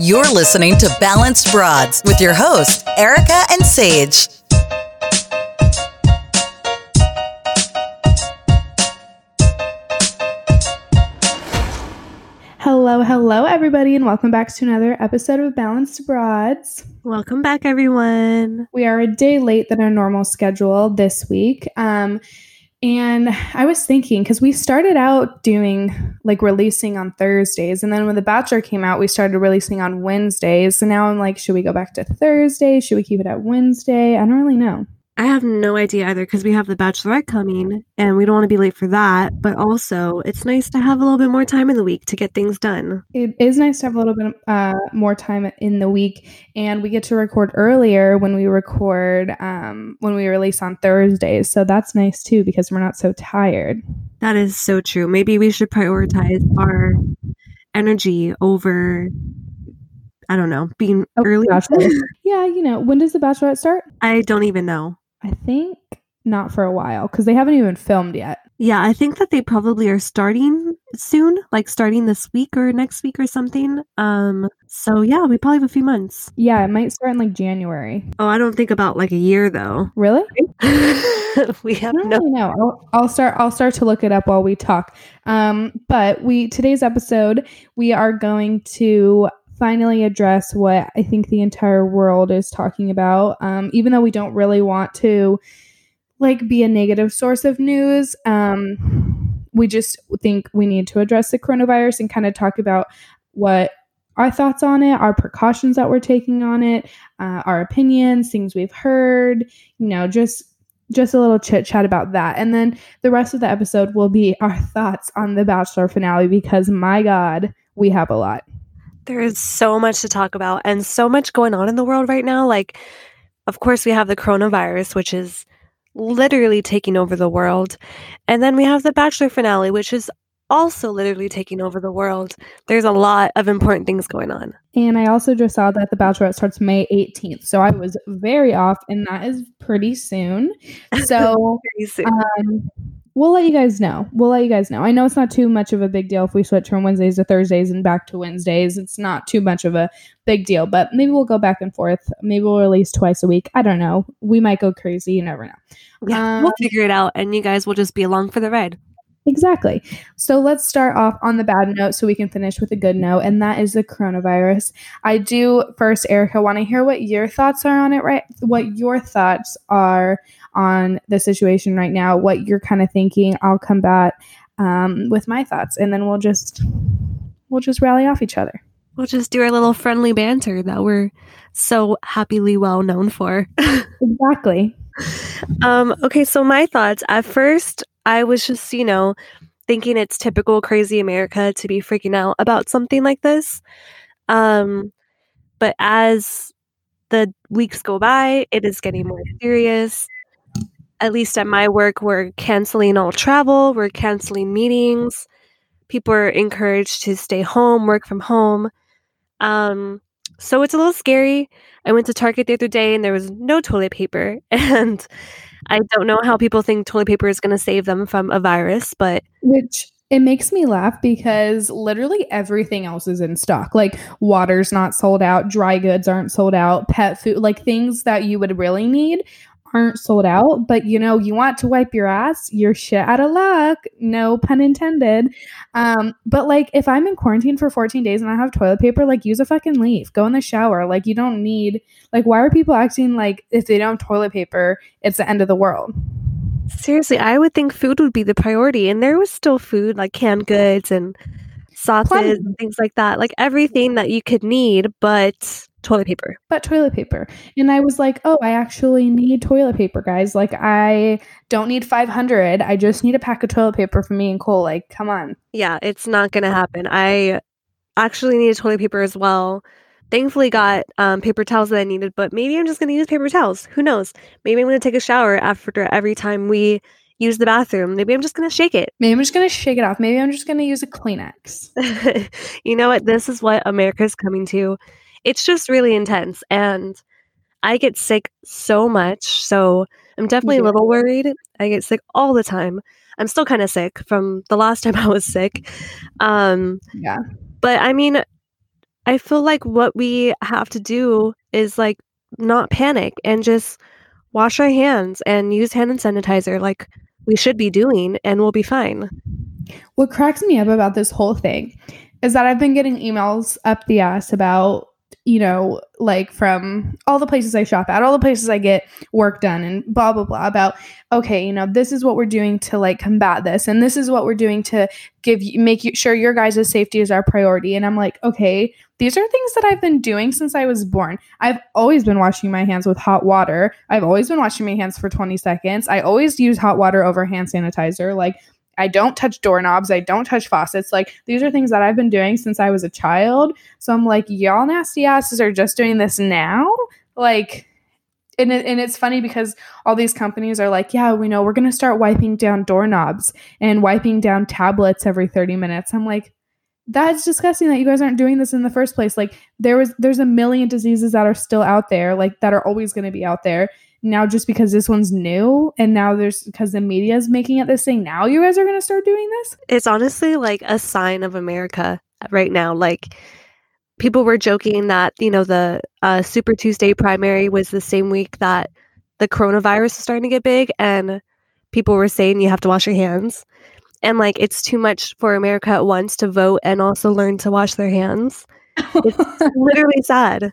You're listening to Balanced Broads with your hosts, Erica and Sage. Hello, hello, everybody, and welcome back to another episode of Balanced Broads. Welcome back, everyone. We are a day late than our normal schedule this week. Um, and I was thinking, because we started out doing like releasing on Thursdays, and then when The Bachelor came out, we started releasing on Wednesdays. So now I'm like, should we go back to Thursday? Should we keep it at Wednesday? I don't really know. I have no idea either because we have the Bachelorette coming and we don't want to be late for that. But also, it's nice to have a little bit more time in the week to get things done. It is nice to have a little bit uh, more time in the week, and we get to record earlier when we record um, when we release on Thursdays. So that's nice too because we're not so tired. That is so true. Maybe we should prioritize our energy over I don't know, being Oh, early. Yeah, you know, when does the Bachelorette start? I don't even know. I think not for a while because they haven't even filmed yet. Yeah, I think that they probably are starting soon, like starting this week or next week or something. Um, so yeah, we probably have a few months. Yeah, it might start in like January. Oh, I don't think about like a year though. Really? we have I no really know. I'll, I'll start. I'll start to look it up while we talk. Um, but we today's episode we are going to finally address what I think the entire world is talking about. Um, even though we don't really want to like be a negative source of news. Um, we just think we need to address the coronavirus and kind of talk about what our thoughts on it, our precautions that we're taking on it, uh, our opinions, things we've heard, you know, just just a little chit chat about that. And then the rest of the episode will be our thoughts on the Bachelor finale because my God, we have a lot. There is so much to talk about and so much going on in the world right now. Like, of course, we have the coronavirus, which is literally taking over the world. And then we have the Bachelor finale, which is also literally taking over the world. There's a lot of important things going on. And I also just saw that the Bachelorette starts May 18th. So I was very off, and that is pretty soon. So Very soon. um, we'll let you guys know. We'll let you guys know. I know it's not too much of a big deal if we switch from Wednesdays to Thursdays and back to Wednesdays. It's not too much of a big deal, but maybe we'll go back and forth. Maybe we'll release twice a week. I don't know. We might go crazy. You never know. yeah, um, we'll figure it out, and you guys will just be along for the ride. Exactly. So let's start off on the bad note so we can finish with a good note, and that is the coronavirus. I do first, Erica, want to hear what your thoughts are on it, right? What your thoughts are on the situation right now, what you're kind of thinking. I'll come back um, with my thoughts, and then we'll just we'll just rally off each other. We'll just do our little friendly banter that we're so happily well known for. Exactly. Um, okay, so my thoughts. At first, I was just, you know, thinking it's typical crazy America to be freaking out about something like this. Um, but as the weeks go by, it is getting more serious. At least at my work, we're canceling all travel, we're canceling meetings. People are encouraged to stay home, work from home. Um, so it's a little scary. I went to Target the other day and there was no toilet paper. And I don't know how people think toilet paper is going to save them from a virus, but Which it makes me laugh because literally everything else is in stock. Like water's not sold out, dry goods aren't sold out, pet food, like things that you would really need aren't sold out. But you know, you want to wipe your ass, you're shit out of luck. No pun intended. Um, but like if I'm in quarantine for 14 days and I have toilet paper, like use a fucking leaf. Go in the shower. Like you don't need like why are people acting like if they don't have toilet paper, it's the end of the world? seriously, I would think food would be the priority. And there was still food like canned goods and sauces Plenty. and things like that, like everything that you could need, but toilet paper. but toilet paper. And I was like, oh, I actually need toilet paper, guys. Like, I don't need 500. I just need a pack of toilet paper for me and Cole. Like, come on. Yeah, it's not going to happen. I actually needed toilet paper as well. Thankfully, got um, paper towels that I needed, but maybe I'm just going to use paper towels. Who knows? Maybe I'm going to take a shower after every time we use the bathroom. Maybe I'm just going to shake it. Maybe I'm just going to shake it off. Maybe I'm just going to use a Kleenex. you know what? This is what America's coming to. It's just really intense. And I get sick so much. So I'm definitely a little worried. I get sick all the time. I'm still kind of sick from the last time I was sick. Um, Yeah. but I mean, I feel like what we have to do is like not panic and just wash our hands and use hand sanitizer like we should be doing and we'll be fine. What cracks me up about this whole thing is that I've been getting emails up the ass about you know, like from all the places I shop at, all the places I get work done, and blah, blah, blah, about, okay, you know, this is what we're doing to like combat this, and this is what we're doing to give you, make you sure your guys' safety is our priority. And I'm like, okay, these are things that I've been doing since I was born. I've always been washing my hands with hot water. I've always been washing my hands for 20 seconds. I always use hot water over hand sanitizer. Like, I don't touch doorknobs. I don't touch faucets. Like these are things that I've been doing since I was a child. So I'm like, y'all nasty asses are just doing this now. Like, and, it, and it's funny because all these companies are like, yeah, we know we're going to start wiping down doorknobs and wiping down tablets every 30 minutes. I'm like, that's disgusting that you guys aren't doing this in the first place. Like there was, there's a million diseases that are still out there, like that are always going to be out there now just because this one's new and now there's because the media is making it this thing now you guys are going to start doing this? It's honestly like a sign of america right now. Like people were joking that you know the uh, super tuesday primary was the same week that the coronavirus is starting to get big and people were saying you have to wash your hands. And like it's too much for america at once to vote and also learn to wash their hands. It's literally sad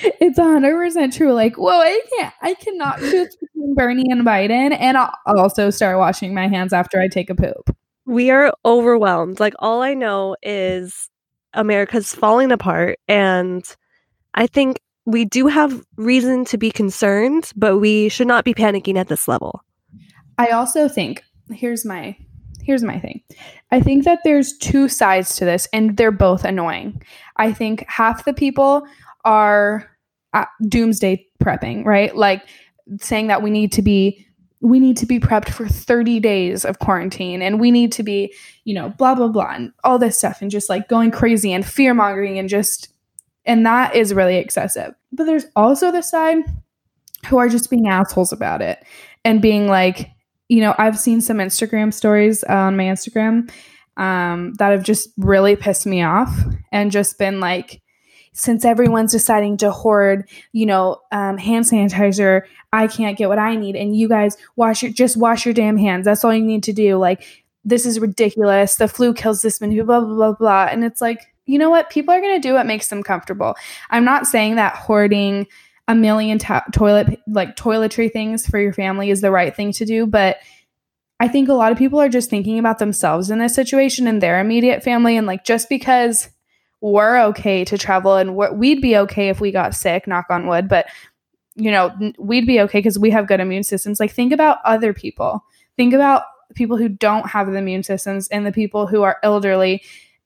it's hundred percent true. Like, whoa, I can't, I cannot choose between Bernie and Biden, and I'll also start washing my hands after I take a poop. We are overwhelmed. Like, all I know is America's falling apart, and I think we do have reason to be concerned, but we should not be panicking at this level. I also think here's my here's my thing. I think that there's two sides to this, and they're both annoying. I think half the people are doomsday prepping, right? Like saying that we need to be we need to be prepped for 30 days of quarantine and we need to be, you know, blah blah blah and all this stuff and just like going crazy and fear mongering and just and that is really excessive. But there's also the side who are just being assholes about it and being like, you know, I've seen some Instagram stories on my Instagram um, that have just really pissed me off and just been like, since everyone's deciding to hoard, you know, um, hand sanitizer, I can't get what I need. And you guys wash your, just wash your damn hands. That's all you need to do. Like, this is ridiculous. The flu kills this many people, blah, blah, blah, blah. And it's like, you know what? People are going to do what makes them comfortable. I'm not saying that hoarding a million to- toilet, like toiletry things for your family is the right thing to do. But I think a lot of people are just thinking about themselves in this situation and their immediate family. And like, just because we're okay to travel and we'd be okay if we got sick, knock on wood, but you know, we'd be okay because we have good immune systems. Like, think about other people. Think about people who don't have the immune systems and the people who are elderly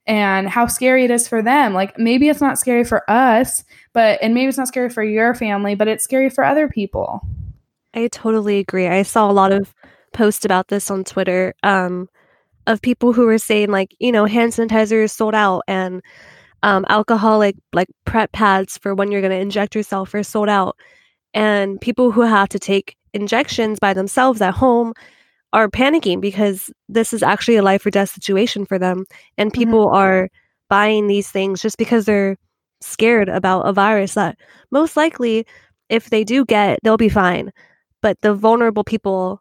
and how scary it is for them. Like, maybe it's not scary for us, but, and maybe it's not scary for your family, but it's scary for other people. I totally agree. I saw a lot of posts about this on Twitter um, of people who were saying, like, you know, hand sanitizer is sold out and um, alcoholic like prep pads for when you're going to inject yourself are sold out. And people who have to take injections by themselves at home are panicking because this is actually a life or death situation for them. And mm-hmm. people mm-hmm. are buying these things just because they're scared about a virus that most likely, if they do get, they'll be fine. But the vulnerable people,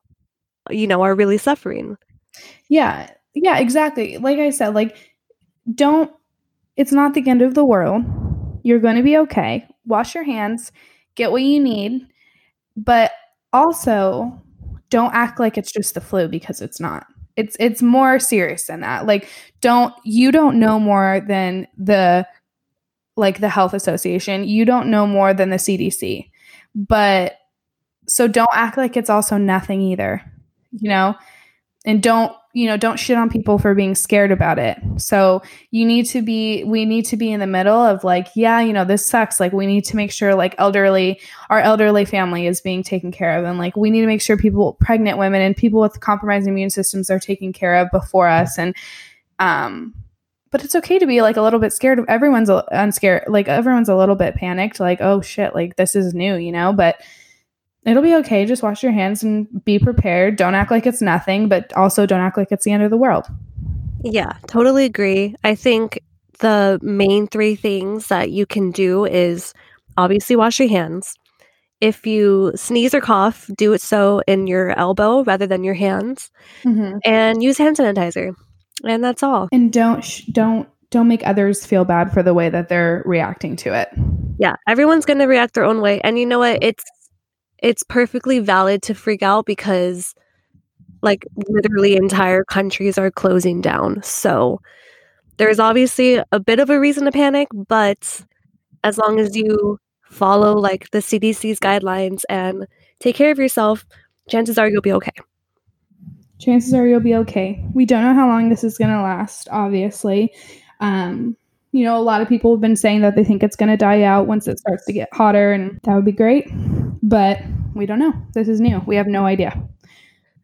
you know, are really suffering. Yeah. Yeah, exactly. Like I said, like, don't it's not the end of the world. You're going to be okay. Wash your hands, get what you need, but also don't act like it's just the flu because it's not. It's it's more serious than that. Like don't you don't know more than the like the health association. You don't know more than the CDC. But so don't act like it's also nothing either. You know? And don't you know don't shit on people for being scared about it. So you need to be we need to be in the middle of like yeah you know this sucks. Like we need to make sure like elderly our elderly family is being taken care of. And like we need to make sure people pregnant women and people with compromised immune systems are taken care of before us. And um but it's okay to be like a little bit scared of everyone's unscared like everyone's a little bit panicked like oh shit like this is new you know? But it'll be okay. Just wash your hands and be prepared. Don't act like it's nothing, but also don't act like it's the end of the world. Yeah, totally agree. I think the main three things that you can do is obviously wash your hands. If you sneeze or cough, do it so in your elbow rather than your hands, Mhm. and use hand sanitizer. And that's all. And don't sh- don't don't make others feel bad for the way that they're reacting to it. Yeah, everyone's going to react their own way, and you know what? It's it's perfectly valid to freak out because like literally entire countries are closing down. So there's obviously a bit of a reason to panic, but as long as you follow like the CDC's guidelines and take care of yourself, chances are you'll be okay. chances are you'll be okay. We don't know how long this is going to last, obviously. Um, you know, a lot of people have been saying that they think it's going to die out once it starts to get hotter, and that would be great. But we don't know. This is new. We have no idea.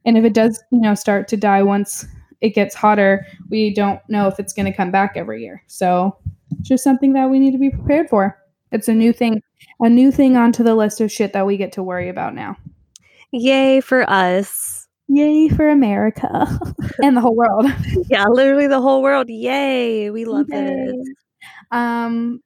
And if it does, you know, start to die once it gets hotter, we don't know if it's going to come back every year. So, it's just something that we need to be prepared for. It's a new thing, a new thing onto the list of shit that we get to worry about now. Yay for us. Yay for America and the whole world. Yeah, literally the whole world. Yay. We love it. Um,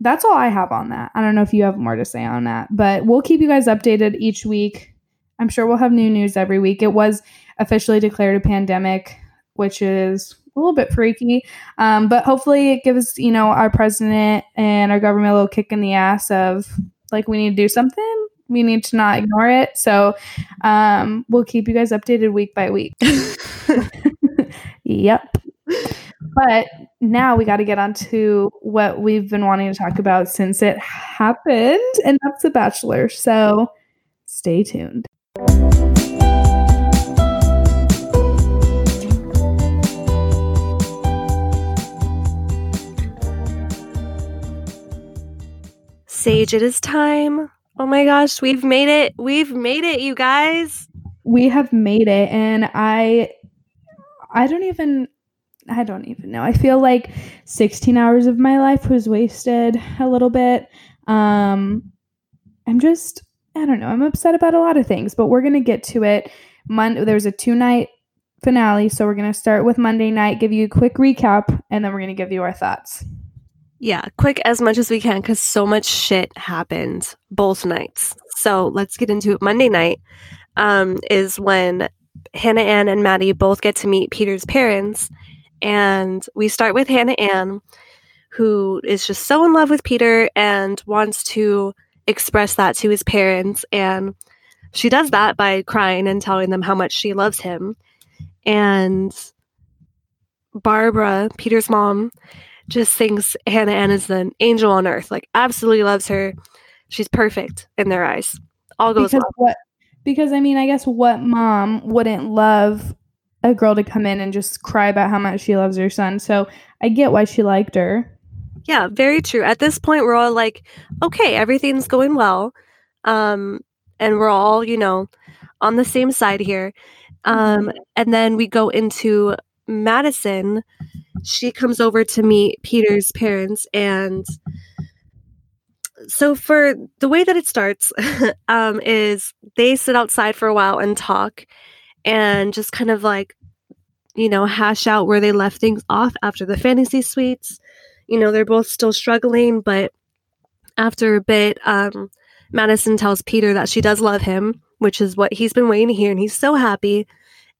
that's all I have on that. I don't know if you have more to say on that, but we'll keep you guys updated each week. I'm sure we'll have new news every week. It was officially declared a pandemic, which is a little bit freaky. Um, but hopefully it gives, you know, our president and our government a little kick in the ass of like we need to do something. We need to not ignore it. So um, we'll keep you guys updated week by week. yep. But now we got to get on to what we've been wanting to talk about since it happened, and that's The Bachelor. So stay tuned. Sage, it is time. Oh my gosh, we've made it. We've made it, you guys. We have made it, and I, I don't even, I don't even know. I feel like 16 hours of my life was wasted a little bit. Um, I'm just, I don't know. I'm upset about a lot of things, but we're gonna get to it. Mon- there's a two night finale, so we're gonna start with Monday night, give you a quick recap, and then we're gonna give you our thoughts. Yeah, quick as much as we can because so much shit happened both nights. So let's get into it. Monday night um, is when Hannah Ann and Maddie both get to meet Peter's parents. And we start with Hannah Ann, who is just so in love with Peter and wants to express that to his parents. And she does that by crying and telling them how much she loves him. And Barbara, Peter's mom, just thinks Hannah Ann is an angel on earth. Like, absolutely loves her. She's perfect in their eyes. All goes because well. what because I mean I guess what mom wouldn't love a girl to come in and just cry about how much she loves her son. So I get why she liked her. Yeah, very true. At this point, we're all like, okay, everything's going well. Um, and we're all, you know, on the same side here. Um, and then we go into Madison. She comes over to meet Peter's parents. And so, for the way that it starts, um, is they sit outside for a while and talk and just kind of like, you know, hash out where they left things off after the fantasy suites. You know they're both still struggling but after a bit um madison tells peter that she does love him which is what he's been waiting to hear and he's so happy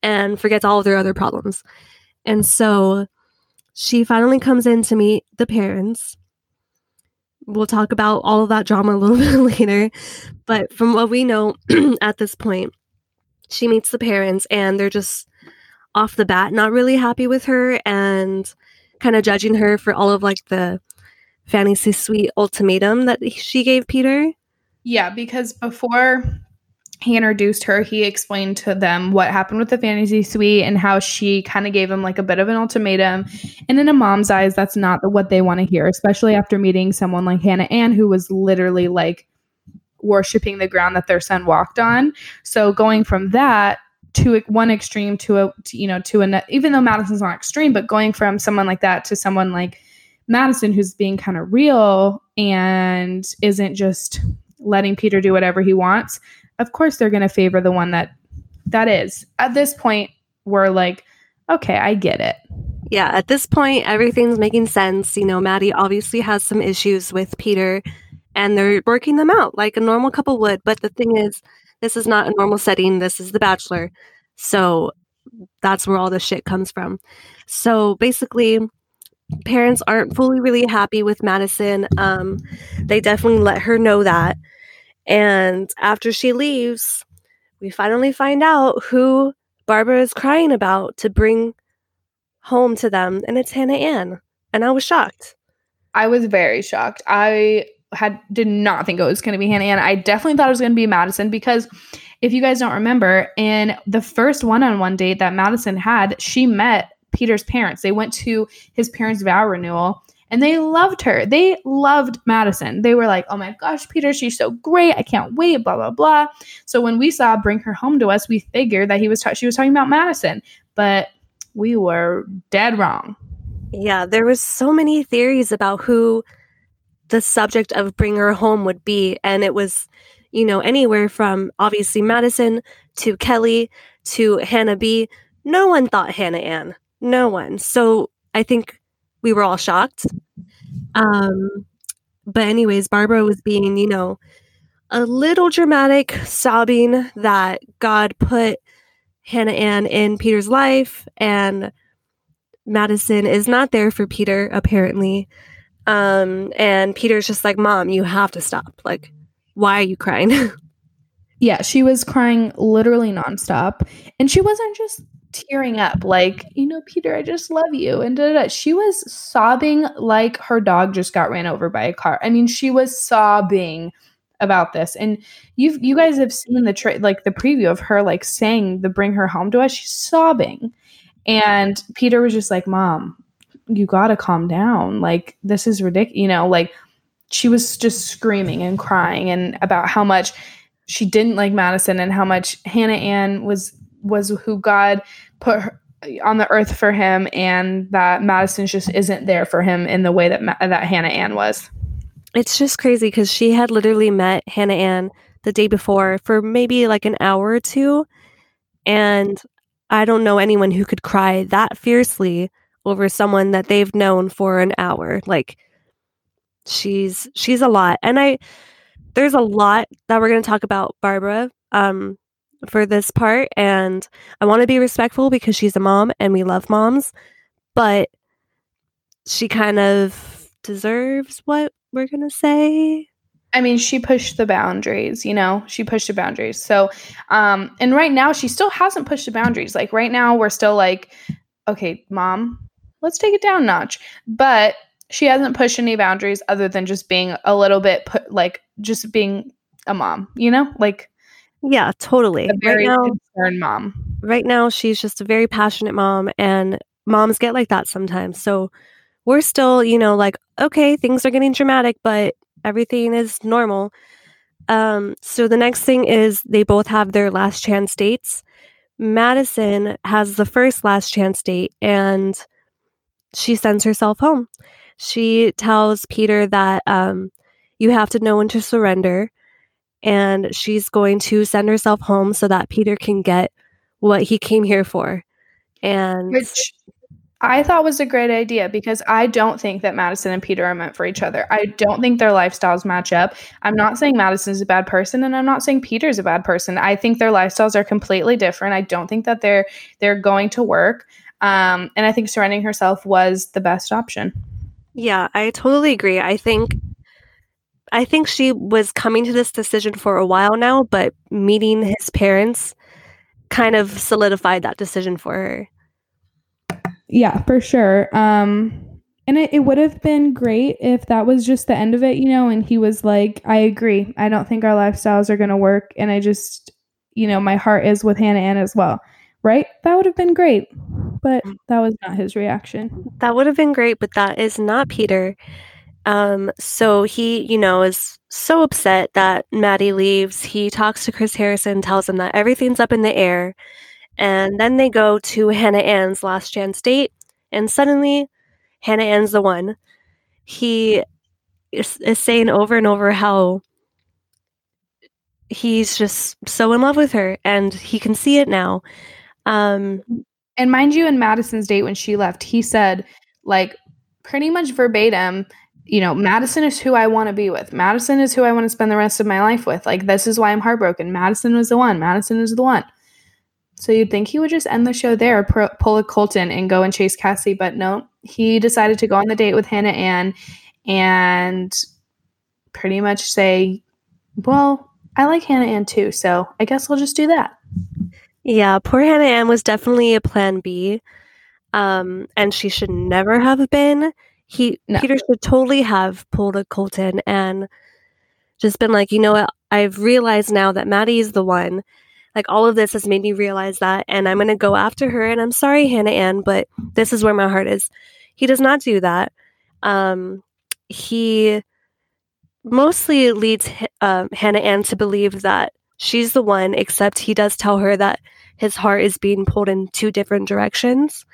and forgets all of their other problems. And so she finally comes in to meet the parents. We'll talk about all of that drama a little bit later but from what we know at this point she meets the parents and they're just off the bat not really happy with her and kind of judging her for all of like the fantasy suite ultimatum that she gave Peter. Yeah, because before he introduced her, he explained to them what happened with the fantasy suite and how she kind of gave him like a bit of an ultimatum. And in a mom's eyes, that's not what they want to hear, especially after meeting someone like Hannah Ann, who was literally like worshiping the ground that their son walked on. So going from that to one extreme to a to, you know to an even though Madison's not extreme, but going from someone like that to someone like Madison who's being kind of real and isn't just letting Peter do whatever he wants. Of course, they're going to favor the one that that is. At this point, we're like, okay, I get it. Yeah, at this point, everything's making sense. You know, Maddie obviously has some issues with Peter, and they're working them out like a normal couple would. But the thing is, this is not a normal setting. This is The Bachelor. So that's where all the shit comes from. So basically, parents aren't fully really happy with Madison. Um, they definitely let her know that. And after she leaves, we finally find out who Barbara is crying about to bring home to them, and it's Hannah Ann. And I was shocked. I was very shocked. I had did not think it was going to be Hannah Ann. I definitely thought it was going to be Madison because if you guys don't remember, in the first one-on-one date that Madison had, she met Peter's parents. They went to his parents' vow renewal and they loved her. They loved Madison. They were like, "Oh my gosh, Peter, she's so great. I can't wait." Blah blah blah. So when we saw bring her home to us, we figured that he was ta- she was talking about Madison, but we were dead wrong. Yeah, there was so many theories about who the subject of bring her home would be and it was you know anywhere from obviously Madison to Kelly to Hannah B. No one thought Hannah Ann. No one. So I think we were all shocked. Um, but anyways, Barbara was being, you know, a little dramatic, sobbing that God put Hannah Ann in Peter's life and Madison is not there for Peter, apparently. Um, and Peter's just like, Mom, you have to stop. Like, why are you crying? yeah, she was crying literally nonstop. And she wasn't just tearing up, like, you know, Peter, I just love you. And da, da, da. she was sobbing like her dog just got ran over by a car. I mean, she was sobbing about this. And you've you guys have seen the tra- like the preview of her like saying the bring her home to us. She's sobbing. And Peter was just like, "Mom, you got to calm down. Like this is ridiculous." You know, like she was just screaming and crying and about how much she didn't like Madison and how much Hannah Ann was was who God put her, on the earth for him and that Madison just isn't there for him in the way that Ma- that Hannah Ann was. It's just crazy because she had literally met Hannah Ann the day before for maybe like an hour or two. And I don't know anyone who could cry that fiercely over someone that they've known for an hour. Like she's she's a lot. And I there's a lot that we're going to talk about Barbara um for this part and I want to be respectful because she's a mom and we love moms, but she kind of deserves what we're going to say. I mean, she pushed the boundaries, you know, she pushed the boundaries. So, um, and right now she still hasn't pushed the boundaries. Like right now we're still like, okay, mom, let's take it down notch. But she hasn't pushed any boundaries other than just being a little bit put like just being a mom, you know, like yeah, totally. a very right now, concerned mom. right now she's just a very passionate mom and moms get like that sometimes. So we're still, you know, like okay, things are getting dramatic, but everything is normal. Um so the next thing is they both have their last chance dates. Madison has the first last chance date and she sends herself home. She tells Peter that um you have to know when to surrender and she's going to send herself home so that Peter can get what he came here for. And Which I thought was a great idea because I don't think that Madison and Peter are meant for each other. I don't think their lifestyles match up. I'm not saying Madison's a bad person and I'm not saying Peter's a bad person. I think their lifestyles are completely different. I don't think that they're they're going to work. Um, and I think surrendering herself was the best option. yeah, I totally agree. I think I think she was coming to this decision for a while now, but meeting his parents kind of solidified that decision for her. Yeah, for sure. Um, and it, it would have been great if that was just the end of it, you know, and he was like, I agree. I don't think our lifestyles are going to work. And I just, you know, my heart is with Hannah Ann as well. Right? That would have been great. But that was not his reaction. That would have been great, but that is not Peter. Um, so he, you know, is so upset that Maddie leaves. He talks to Chris Harrison, tells him that everything's up in the air. And then they go to Hannah Ann's last chance date, and suddenly Hannah Ann's the one. He is, is saying over and over how he's just so in love with her, and he can see it now. Um, And mind you, in Madison's date when she left, he said, like, pretty much verbatim, you know, Madison is who I want to be with. Madison is who I want to spend the rest of my life with. Like, this is why I'm heartbroken. Madison was the one. Madison is the one. So you'd think he would just end the show there, pull a Colton, and go and chase Cassie, but no, he decided to go on the date with Hannah Ann and pretty much say, "Well, I like Hannah Ann too, so I guess we'll just do that." Yeah, poor Hannah Ann was definitely a plan B. Um, and she should never have been. He No. Peter should totally have pulled a Colton and just been like, you know what, I've realized now that Maddie is the one. Like all of this has made me realize that, and I'm gonna go after her. And I'm sorry, Hannah Ann, but this is where my heart is. He does not do that. Um, he mostly leads H- um Hannah Ann to believe that she's the one, except he does tell her that his heart is being pulled in two different directions.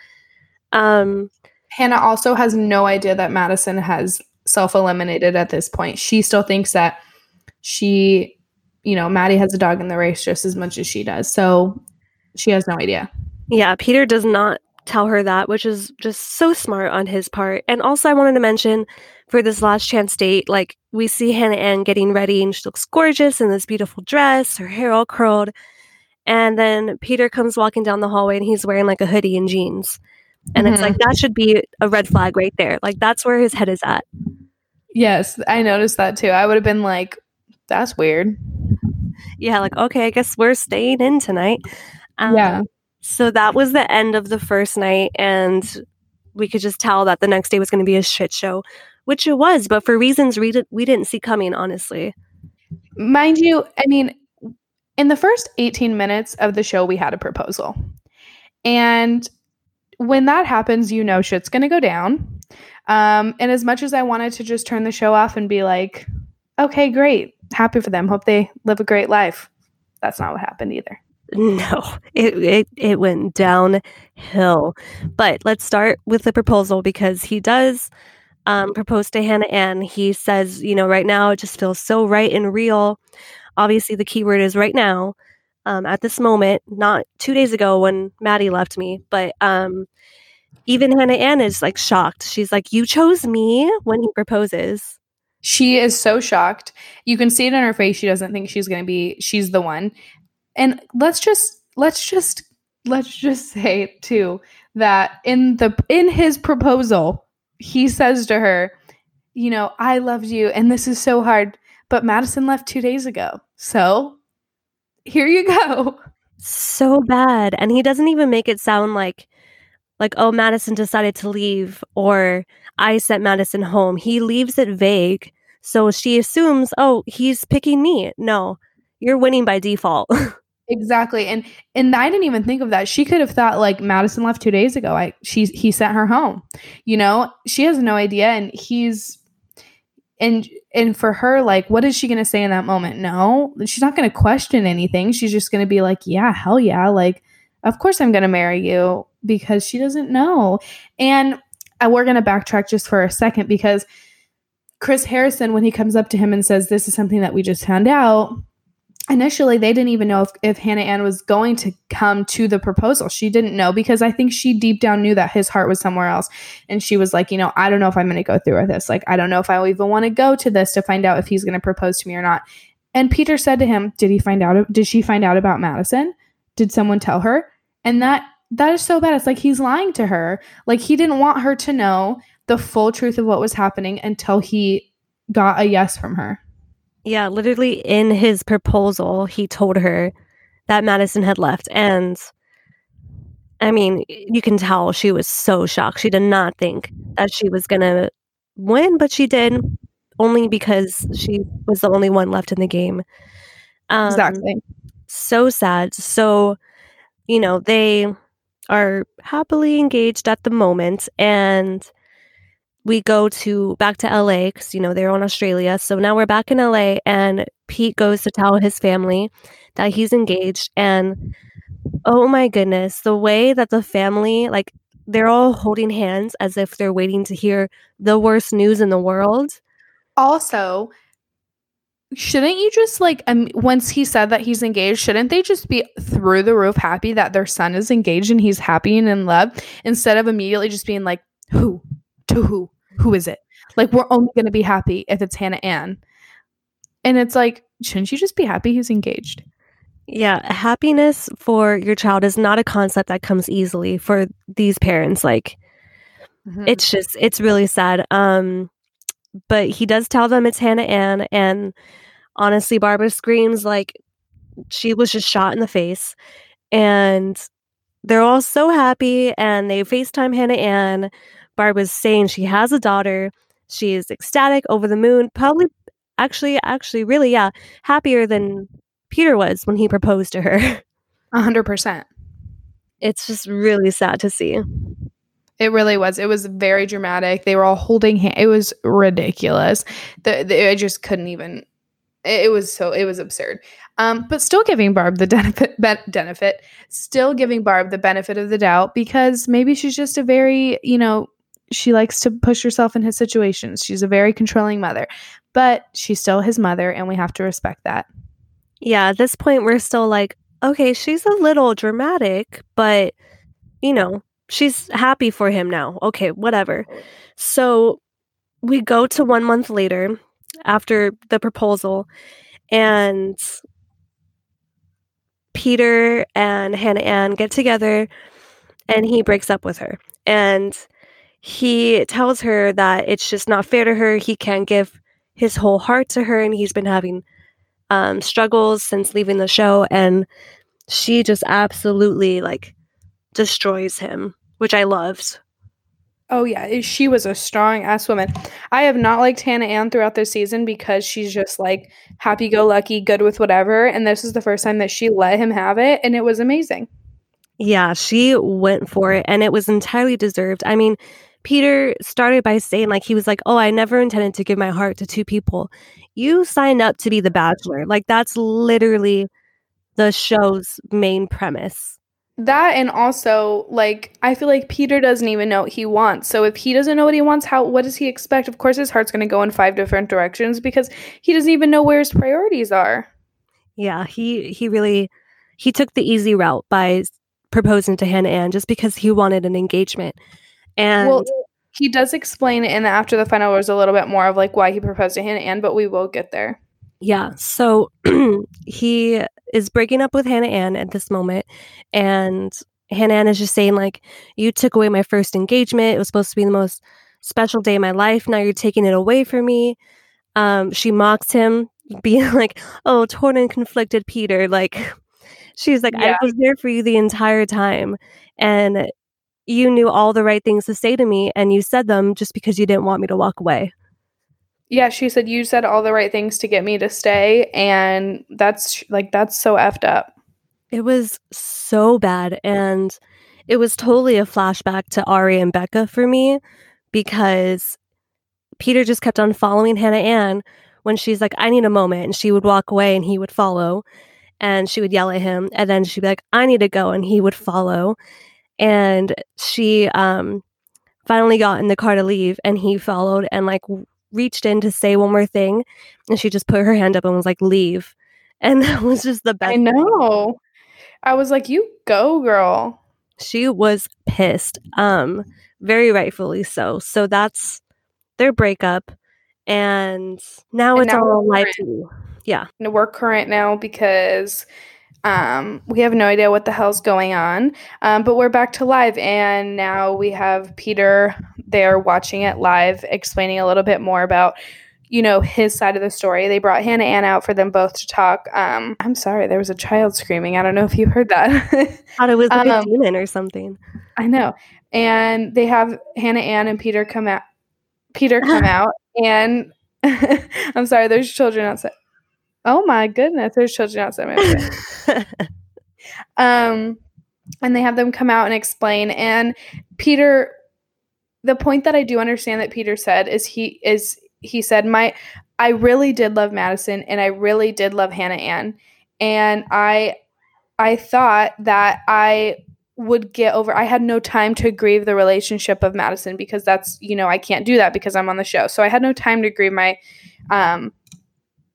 Um, Hannah also has no idea that Madison has self eliminated at this point. She still thinks that she, you know, Maddie has a dog in the race just as much as she does. So she has no idea. yeah, Peter does not tell her that, which is just so smart on his part. And also, I wanted to mention for this last chance date, like we see Hannah Ann getting ready and she looks gorgeous in this beautiful dress, her hair all curled. And then Peter comes walking down the hallway and he's wearing like a hoodie and jeans. And it's like that should be a red flag right there. Like that's where his head is at. Yes, I noticed that too. I would have been like, that's weird. Yeah, like okay, I guess we're staying in tonight. Um, Yeah. So that was the end of the first night, and we could just tell that the next day was going to be a shit show, which it was, but for reasons we, did, we didn't see coming, honestly. Mind you, I mean, in the first 18 minutes of the show, we had a proposal. And when that happens, you know shit's going to go down. Um, and as much as I wanted to just turn the show off and be like, okay, great, happy for them, hope they live a great life, that's not what happened either. No, it, it, it went downhill. But let's start with the proposal because he does um, propose to Hannah Ann. He says, you know, right now it just feels so right and real. Obviously, the keyword is right now. Um, at this moment, not two days ago when Maddie left me, but um, even Hannah Ann is like shocked. She's like, "You chose me when he proposes." She is so shocked. You can see it in her face. She doesn't think she's going to be she's the one. And let's just let's just let's just say too that in the in his proposal, he says to her, you know, I loved you and this is so hard, but Madison left 2 days ago. So, here you go. so bad and he doesn't even make it sound like like oh madison decided to leave or i sent madison home he leaves it vague so she assumes oh he's picking me no you're winning by default Exactly. And and I didn't even think of that. She could have thought like Madison left 2 days ago. I she he sent her home. You know, she has no idea and he's and and for her like what is she going to say in that moment? No. She's not going to question anything. She's just going to be like, "Yeah, hell yeah. Like of course I'm going to marry you." Because she doesn't know. And we're going to backtrack just for a second because Chris Harrison when he comes up to him and says this is something that we just found out initially they didn't even know if, if hannah ann was going to come to the proposal. She didn't know because i think she deep down knew that his heart was somewhere else. And she was like you know i don't know if i'm going to go through with this. Like i don't know if i even want to go to this to find out if he's going to propose to me or not. And peter said to him did he find out did she find out about madison? Did someone tell her? And that that is so bad. It's like he's lying to her. Like he didn't want her to know the full truth of what was happening until he got a yes from her yeah literally in his proposal he told her that madison had left and i mean you can tell she was so shocked. She did not think that she was gonna win but she did only because she was the only one left in the game. Um, exactly. so sad. So, you know, they are happily engaged at the moment and we go to back to LA cuz you know they're on Australia. So now we're back in LA and Pete goes to tell his family that he's engaged and oh my goodness, the way that the family like they're all holding hands as if they're waiting to hear the worst news in the world. also shouldn't you just like um, once he said that he's engaged shouldn't they just be through the roof happy that their son is engaged and he's happy and in love instead of immediately just being like who to who who is it like we're only going to be happy if it's hannah ann and it's like shouldn't you just be happy he's engaged Yeah, happiness for your child is not a concept that comes easily for these parents. Like it's just it's really sad. Um but he does tell them it's Hannah Ann and honestly Barbara screams like she was just shot in the face and they're all so happy and they FaceTime Hannah Ann. Barbara's saying she has a daughter. She is ecstatic, over the moon, probably actually actually really yeah, happier than Peter was when he proposed to her. A hundred percent It's just really sad to see. It really was. It was very dramatic. They were all holding hand. It was ridiculous. The, the I just couldn't even. It, it was so. It was absurd. Um, but still giving Barb the benefit, benefit, still giving Barb the benefit of the doubt because maybe she's just a very, you know, she likes to push herself in his situations. She's a very controlling mother, but she's still his mother, and we have to respect that. Yeah, at this point we're still like, okay, she's a little dramatic, but you know, she's happy for him now. Okay, whatever. So we go to 1 month later after the proposal and Peter and Hannah Ann get together and he breaks up with her. And he tells her that it's just not fair to her. He can't give his whole heart to her and he's been having um, struggles since leaving the show. And she just absolutely like destroys him, which I loved. Oh yeah, she was a strong ass woman. I have not liked Hannah Ann throughout this season because she's just like happy go lucky, good with whatever. And this is the first time that she let him have it, and it was amazing. Yeah, she went for it and it was entirely deserved. I mean, Peter started by saying, like, he was like, Oh, I never intended to give my heart to two people. You signed up to be the bachelor. Like, that's literally the show's main premise. That and also like I feel like Peter doesn't even know what he wants. So if he doesn't know what he wants, how what does he expect? Of course his heart's going to go in five different directions because he doesn't even know where his priorities are. Yeah, he he really he took the easy route by proposing to Hannah Ann just because he wanted an engagement. And well, he does explain in the after the final was a little bit more of like why he proposed to Hannah Ann, but we will get there. Yeah. So he is breaking up with Hannah Ann at this moment. And Hannah Ann is just saying, like, you took away my first engagement. It was supposed to be the most special day of my life. Now you're taking it away from me. Um, she mocks him, being like, oh, torn and conflicted Peter. Like, she's like, Yeah. I was there for you the entire time. And you knew all the right things to say to me, and you said them just because you didn't want me to walk away. Yeah, she said you said all the right things to get me to stay and that's like that's so effed up. It was so bad. And it was totally a flashback to Ari and Becca for me because Peter just kept on following Hannah Ann when she's like, I need a moment. And she would walk away and he would follow. And she would yell at him. And then she'd be like, I need to go. And he would follow. And she um, finally got in the car to leave. And he followed and like reached in to say one more thing. And she just put her hand up and was like, leave. And that was just the best I know. I was like, "You go, girl." she was pissed um very rightfully so so that's their breakup and now And it's now all live yeah And we're current now because um, we have no idea what the hell's going on. Um, but we're back to live, and now we have Peter there watching it live, explaining a little bit more about, you know, his side of the story. They brought Hannah Ann out for them both to talk. Um, I'm sorry, there was a child screaming. I don't know if you heard that. thought it was like a Um, demon or something I know. And they have Hannah Ann and Peter come out. Peter come out, and I'm sorry, there's children outside. Oh my goodness, there's children outside my window. um and they have them come out and explain and peter the point that i do understand that peter said is he is he said my i really did love madison and i really did love hannah ann and i i thought that i would get over i had no time to grieve the relationship of madison because that's you know i can't do that because i'm on the show so i had no time to grieve my um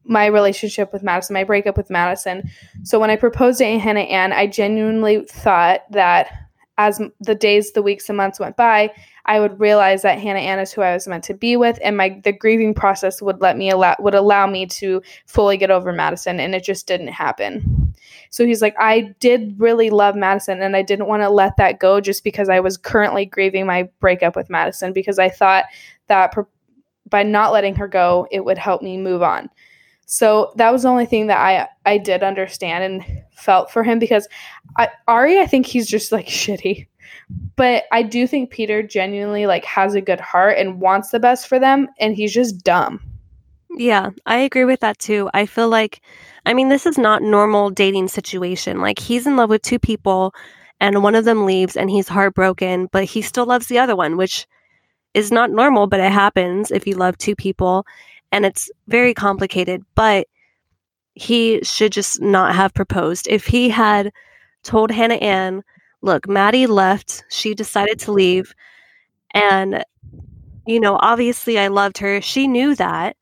my relationship with Madison, my breakup with Madison. So when I proposed to Hannah Ann, I genuinely thought that as the days, the weeks, the months went by, I would realize that Hannah Ann is who I was meant to be with, and my the grieving process would let me allow would allow me to fully get over Madison, and it just didn't happen. So he's like, I did really love Madison, and I didn't want to let that go just because I was currently grieving my breakup with Madison because I thought that by not letting her go, it would help me move on. So that was the only thing that I I did understand and felt for him because I, Arie, I think he's just like shitty. But I do think Peter genuinely like has a good heart and wants the best for them and he's just dumb. Yeah, I agree with that too. I feel like I mean this is not normal dating situation. Like he's in love with two people and one of them leaves and he's heartbroken, but he still loves the other one, which is not normal, but it happens if you love two people and it's very complicated, but he should just not have proposed. If he had told Hannah Ann, look, Maddie left, she decided to leave, and, you know, obviously I loved her. She knew that.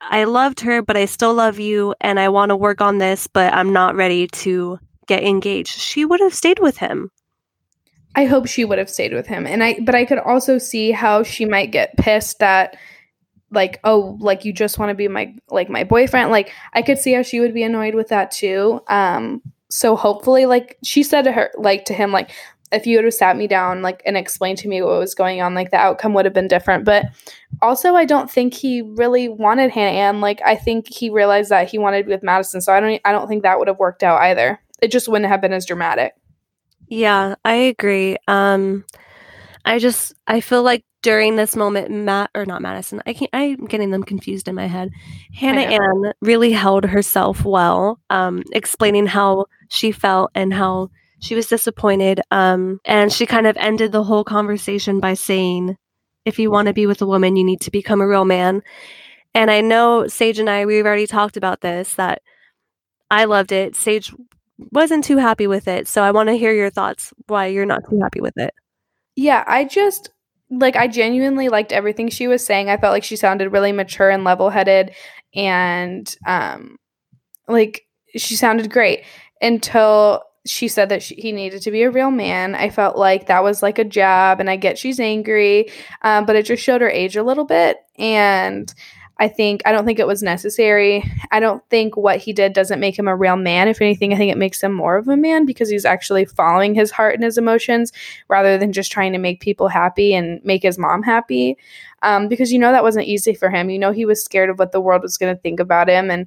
I loved her, but I still love you, and I want to work on this, but I'm not ready to get engaged. She would have stayed with him. I hope she would have stayed with him. And I but I could also see how she might get pissed that like oh like you just want to be my like my boyfriend like i could see how she would be annoyed with that too um so hopefully like she said to her like to him like if you would have sat me down like and explained to me what was going on like the outcome would have been different but also i don't think he really wanted hannah ann like i think he realized that he wanted to be with madison so i don't i don't think that would have worked out either. It just wouldn't have been as dramatic. Yeah i agree um i just i feel like during this moment, Matt or not Madison, I can't. I'm getting them confused in my head. Hannah Ann really held herself well, um, explaining how she felt and how she was disappointed. Um, and she kind of ended the whole conversation by saying, "If you want to be with a woman, you need to become a real man." And I know Sage and I, we've already talked about this. That I loved it. Sage wasn't too happy with it, so I want to hear your thoughts. Why you're not too happy with it? Yeah, I just like I genuinely liked everything she was saying. I felt like she sounded really mature and level-headed and um like she sounded great until she said that she, he needed to be a real man. I felt like that was like a jab, and I get she's angry, um, but it just showed her age a little bit. And I think I don't think it was necessary. I don't think what he did doesn't make him a real man. If anything, I think it makes him more of a man because he's actually following his heart and his emotions rather than just trying to make people happy and make his mom happy. Um, because you know that wasn't easy for him. You know he was scared of what the world was going to think about him and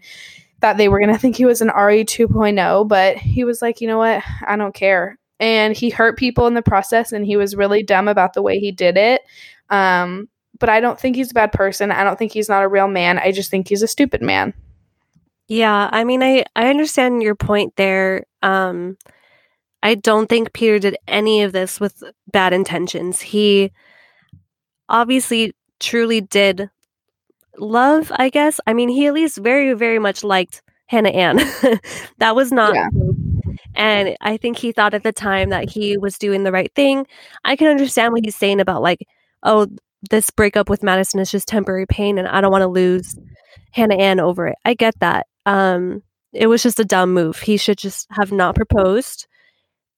that they were going to think he was an Arie 2.0. But he was like, you know what? I don't care. And he hurt people in the process, and he was really dumb about the way he did it. Um, but I don't think he's a bad person. I don't think he's not a real man. I just think he's a stupid man. Yeah, I mean I I understand your point there. Um I don't think Peter did any of this with bad intentions. He obviously truly did love, I guess. I mean, he at least very very much liked Hannah Ann. that was not yeah. and I think he thought at the time that he was doing the right thing. I can understand what he's saying about like, oh, this breakup with Madison is just temporary pain and I don't want to lose Hannah Ann over it. I get that. Um, it was just a dumb move. He should just have not proposed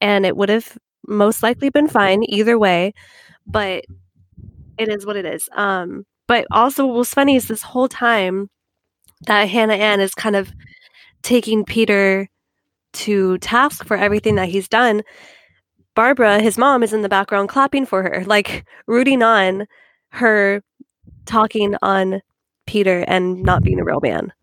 and it would have most likely been fine either way. But it is what it is. Um, but also what's funny is this whole time that Hannah Ann is kind of taking Peter to task for everything that he's done. Barbara, his mom, is in the background clapping for her, like rooting on her talking on Peter and not being a real man.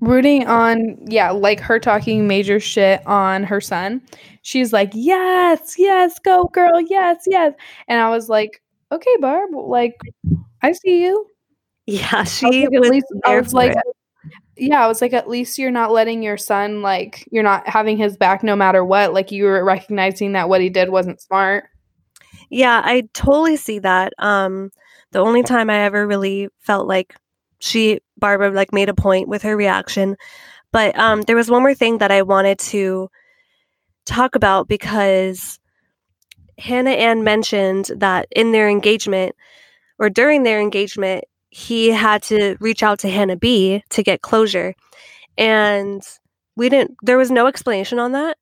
Rooting on, yeah, like her talking major shit on her son. She's like, yes, yes, go girl, yes, yes. And I was like, okay, Barb, like, I see you. Yeah, she I was, like, at least, I was like, yeah, I was like, at least you're not letting your son, like, you're not having his back no matter what. Like, you were recognizing that what he did wasn't smart. Yeah, I totally see that. Um, the only time I ever really felt like she Barbara like made a point with her reaction. But um, there was one more thing that I wanted to talk about because Hannah Ann mentioned that in their engagement or during their engagement, he had to reach out to Hannah B to get closure. And we didn't there was no explanation on that.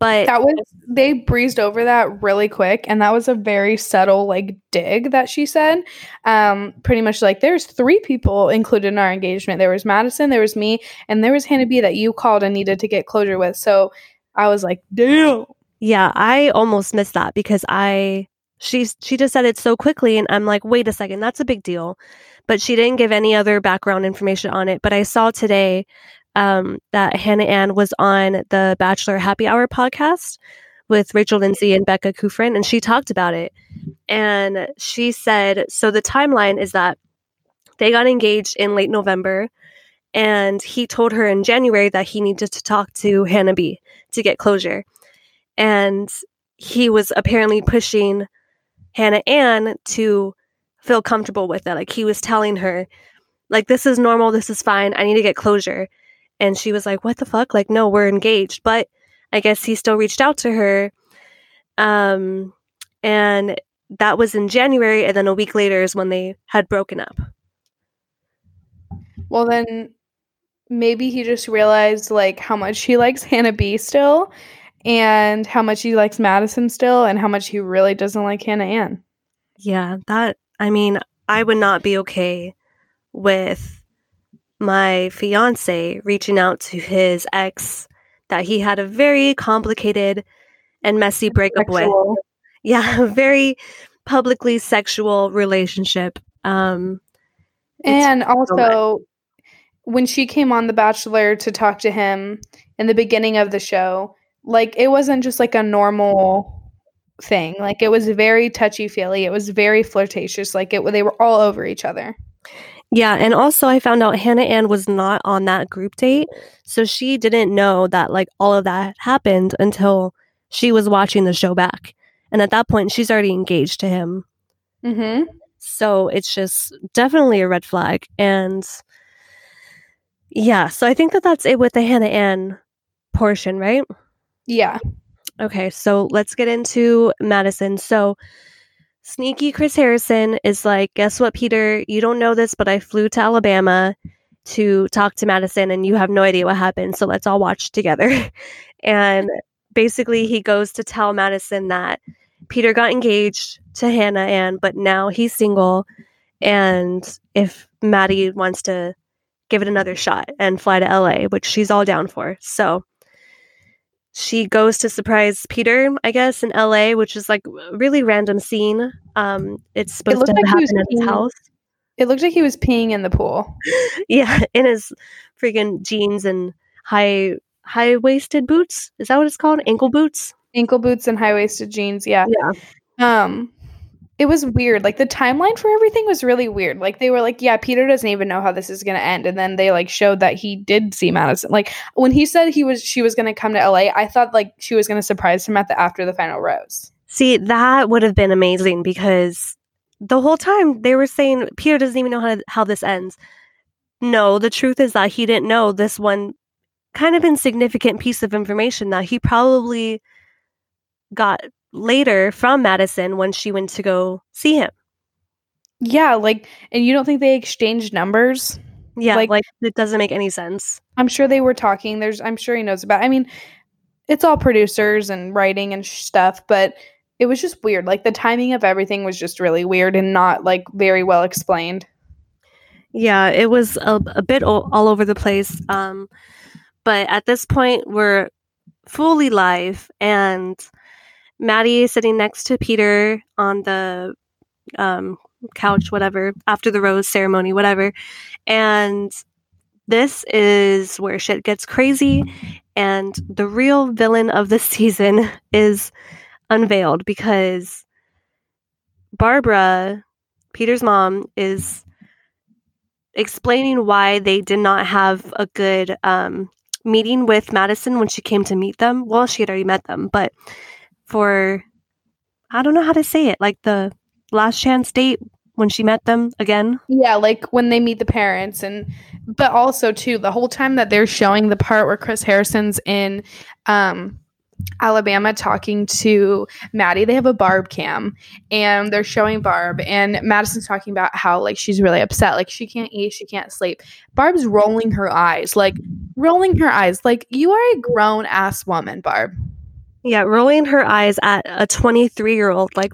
But That was they breezed over that really quick and that was a very subtle like dig that she said. Um pretty much like there's three people included in our engagement. There was Madison, there was me, and there was Hannah B that you called and needed to get closure with. So I was like, "Damn." Yeah, I almost missed that because I she's she just said it so quickly and I'm like, "Wait a second, that's a big deal." But she didn't give any other background information on it, but I saw today um, that Hannah Ann was on the Bachelor Happy Hour podcast with Rachel Lindsay and Becca Kufrin, and she talked about it. And she said, so the timeline is that they got engaged in late November, and he told her in January that he needed to talk to Hannah B to get closure. And he was apparently pushing Hannah Ann to feel comfortable with it. Like he was telling her, like, this is normal, this is fine, I need to get closure. And she was like, What the fuck? Like, no, we're engaged. But I guess he still reached out to her. Um, and that was in January. And then a week later is when they had broken up. Well, then maybe he just realized like how much he likes Hannah B still and how much he likes Madison still and how much he really doesn't like Hannah Ann. Yeah, that, I mean, I would not be okay with my fiance reaching out to his ex that he had a very complicated and messy breakup with. Yeah, very publicly sexual relationship. Um, And also when she came on The Bachelor to talk to him in the beginning of the show, like it wasn't just like a normal thing. Like it was very touchy feely. It was very flirtatious. Like it they were all over each other. Yeah, and also I found out Hannah Ann was not on that group date, so she didn't know that like all of that happened until she was watching the show back. And at that point, she's already engaged to him. Mm-hmm. So it's just definitely a red flag. And yeah, so I think that that's it with the Hannah Ann portion, right? Yeah. Okay, so let's get into Madison. So, sneaky Chris Harrison is like, guess what, Peter? You don't know this, but I flew to Alabama to talk to Madison, and you have no idea what happened. So, let's all watch together. and basically, he goes to tell Madison that Peter got engaged to Hannah Ann, but now he's single. And if Maddie wants to give it another shot and fly to LA, which she's all down for. So, she goes to surprise Peter, I guess, in LA, which is like a really random scene. Um, it's supposed looked to like happen at his peeing. house. It looked like he was peeing in the pool. Yeah, in his freaking jeans and high high waisted boots. Is that what it's called? Ankle boots? Ankle boots and high waisted jeans. Yeah. Yeah. Um, it was weird. Like the timeline for everything was really weird. Like they were like, yeah, Peter doesn't even know how this is gonna end, and then they like showed that he did see Madison. Like when he said he was she was gonna come to LA, I thought like she was gonna surprise him at the after the final rose. See, that would have been amazing because the whole time they were saying Peter doesn't even know how, how this ends. No, the truth is that he didn't know this one kind of insignificant piece of information that he probably got later from Madison when she went to go see him. Yeah, like, and you don't think they exchanged numbers? Yeah, Like- like, it doesn't make any sense. I'm sure they were talking. There's, I'm sure he knows about. I mean, it's all producers and writing and sh- stuff, but it was just weird. Like the timing of everything was just really weird and not like very well explained. Yeah, it was a, a bit all, all over the place. Um, but at this point, we're fully live, and Maddie sitting next to Peter on the um, couch, whatever, after the rose ceremony, whatever. And this is where shit gets crazy, and the real villain of the season is unveiled because Barbara, Peter's mom, is explaining why they did not have a good um, meeting with Madison when she came to meet them. Well, she had already met them, but for I don't know how to say it, like the last chance date when she met them again. Yeah, like when they meet the parents and but also too the whole time that they're showing the part where Chris Harrison's in um Alabama talking to Maddie. They have a Barb cam and they're showing Barb and Madison's talking about how like she's really upset. Like she can't eat, she can't sleep. Barb's rolling her eyes, like rolling her eyes. Like you are a grown ass woman, Barb. Yeah, rolling her eyes at a 23 year old. Like,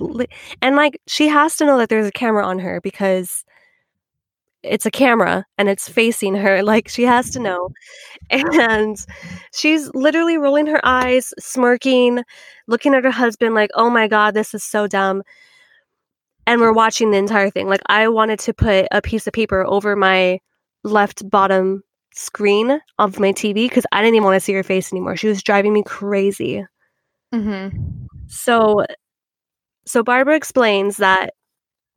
and like she has to know that there's a camera on her because it's a camera and it's facing her. Like she has to know. And she's literally rolling her eyes, smirking, looking at her husband like, "Oh my god, this is so dumb." And we're watching the entire thing. Like I wanted to put a piece of paper over my left bottom screen of my TV because I didn't even want to see her face anymore. She was driving me crazy. Mm-hmm. So, so Barbara explains that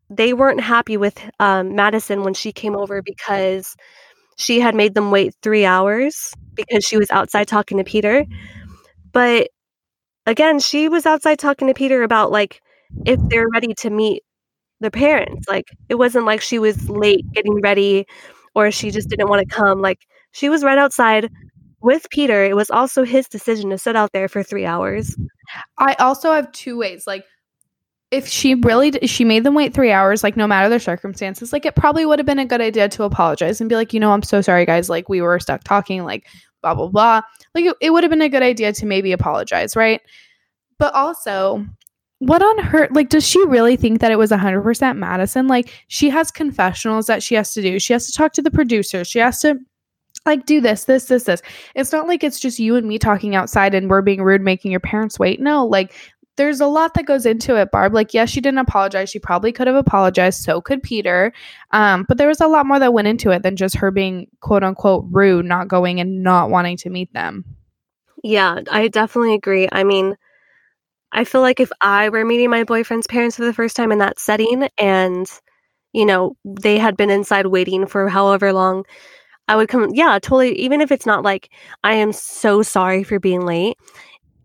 they weren't happy with um, Madison when she came over because she had made them wait three hours because she was outside talking to Peter. But again, she was outside talking to Peter about like if they're ready to meet their parents. Like it wasn't like she was late getting ready or she just didn't want to come. Like she was right outside with Peter. It was also his decision to sit out there for three hours. I also have two ways. Like, if she really d- she made them wait three hours, like no matter their circumstances, like it probably would have been a good idea to apologize and be like, you know, I'm so sorry, guys. Like we were stuck talking, like blah blah blah. Like it, it would have been a good idea to maybe apologize, right? But also, what on her like does she really think that it was 100% Madison? Like she has confessionals that she has to do. She has to talk to the producer. She has to like do this this this this. It's not like it's just you and me talking outside and we're being rude making your parents wait. No like there's a lot that goes into it barb. Like yes she didn't apologize. She probably could have apologized. So could peter. Um, but there was a lot more that went into it than just her being quote unquote rude not going and not wanting to meet them. Yeah, I definitely agree. I mean, I feel like if I were meeting my boyfriend's parents for the first time in that setting and, you know, they had been inside waiting for however long, I would come, yeah, totally. Even if it's not like, I am so sorry for being late,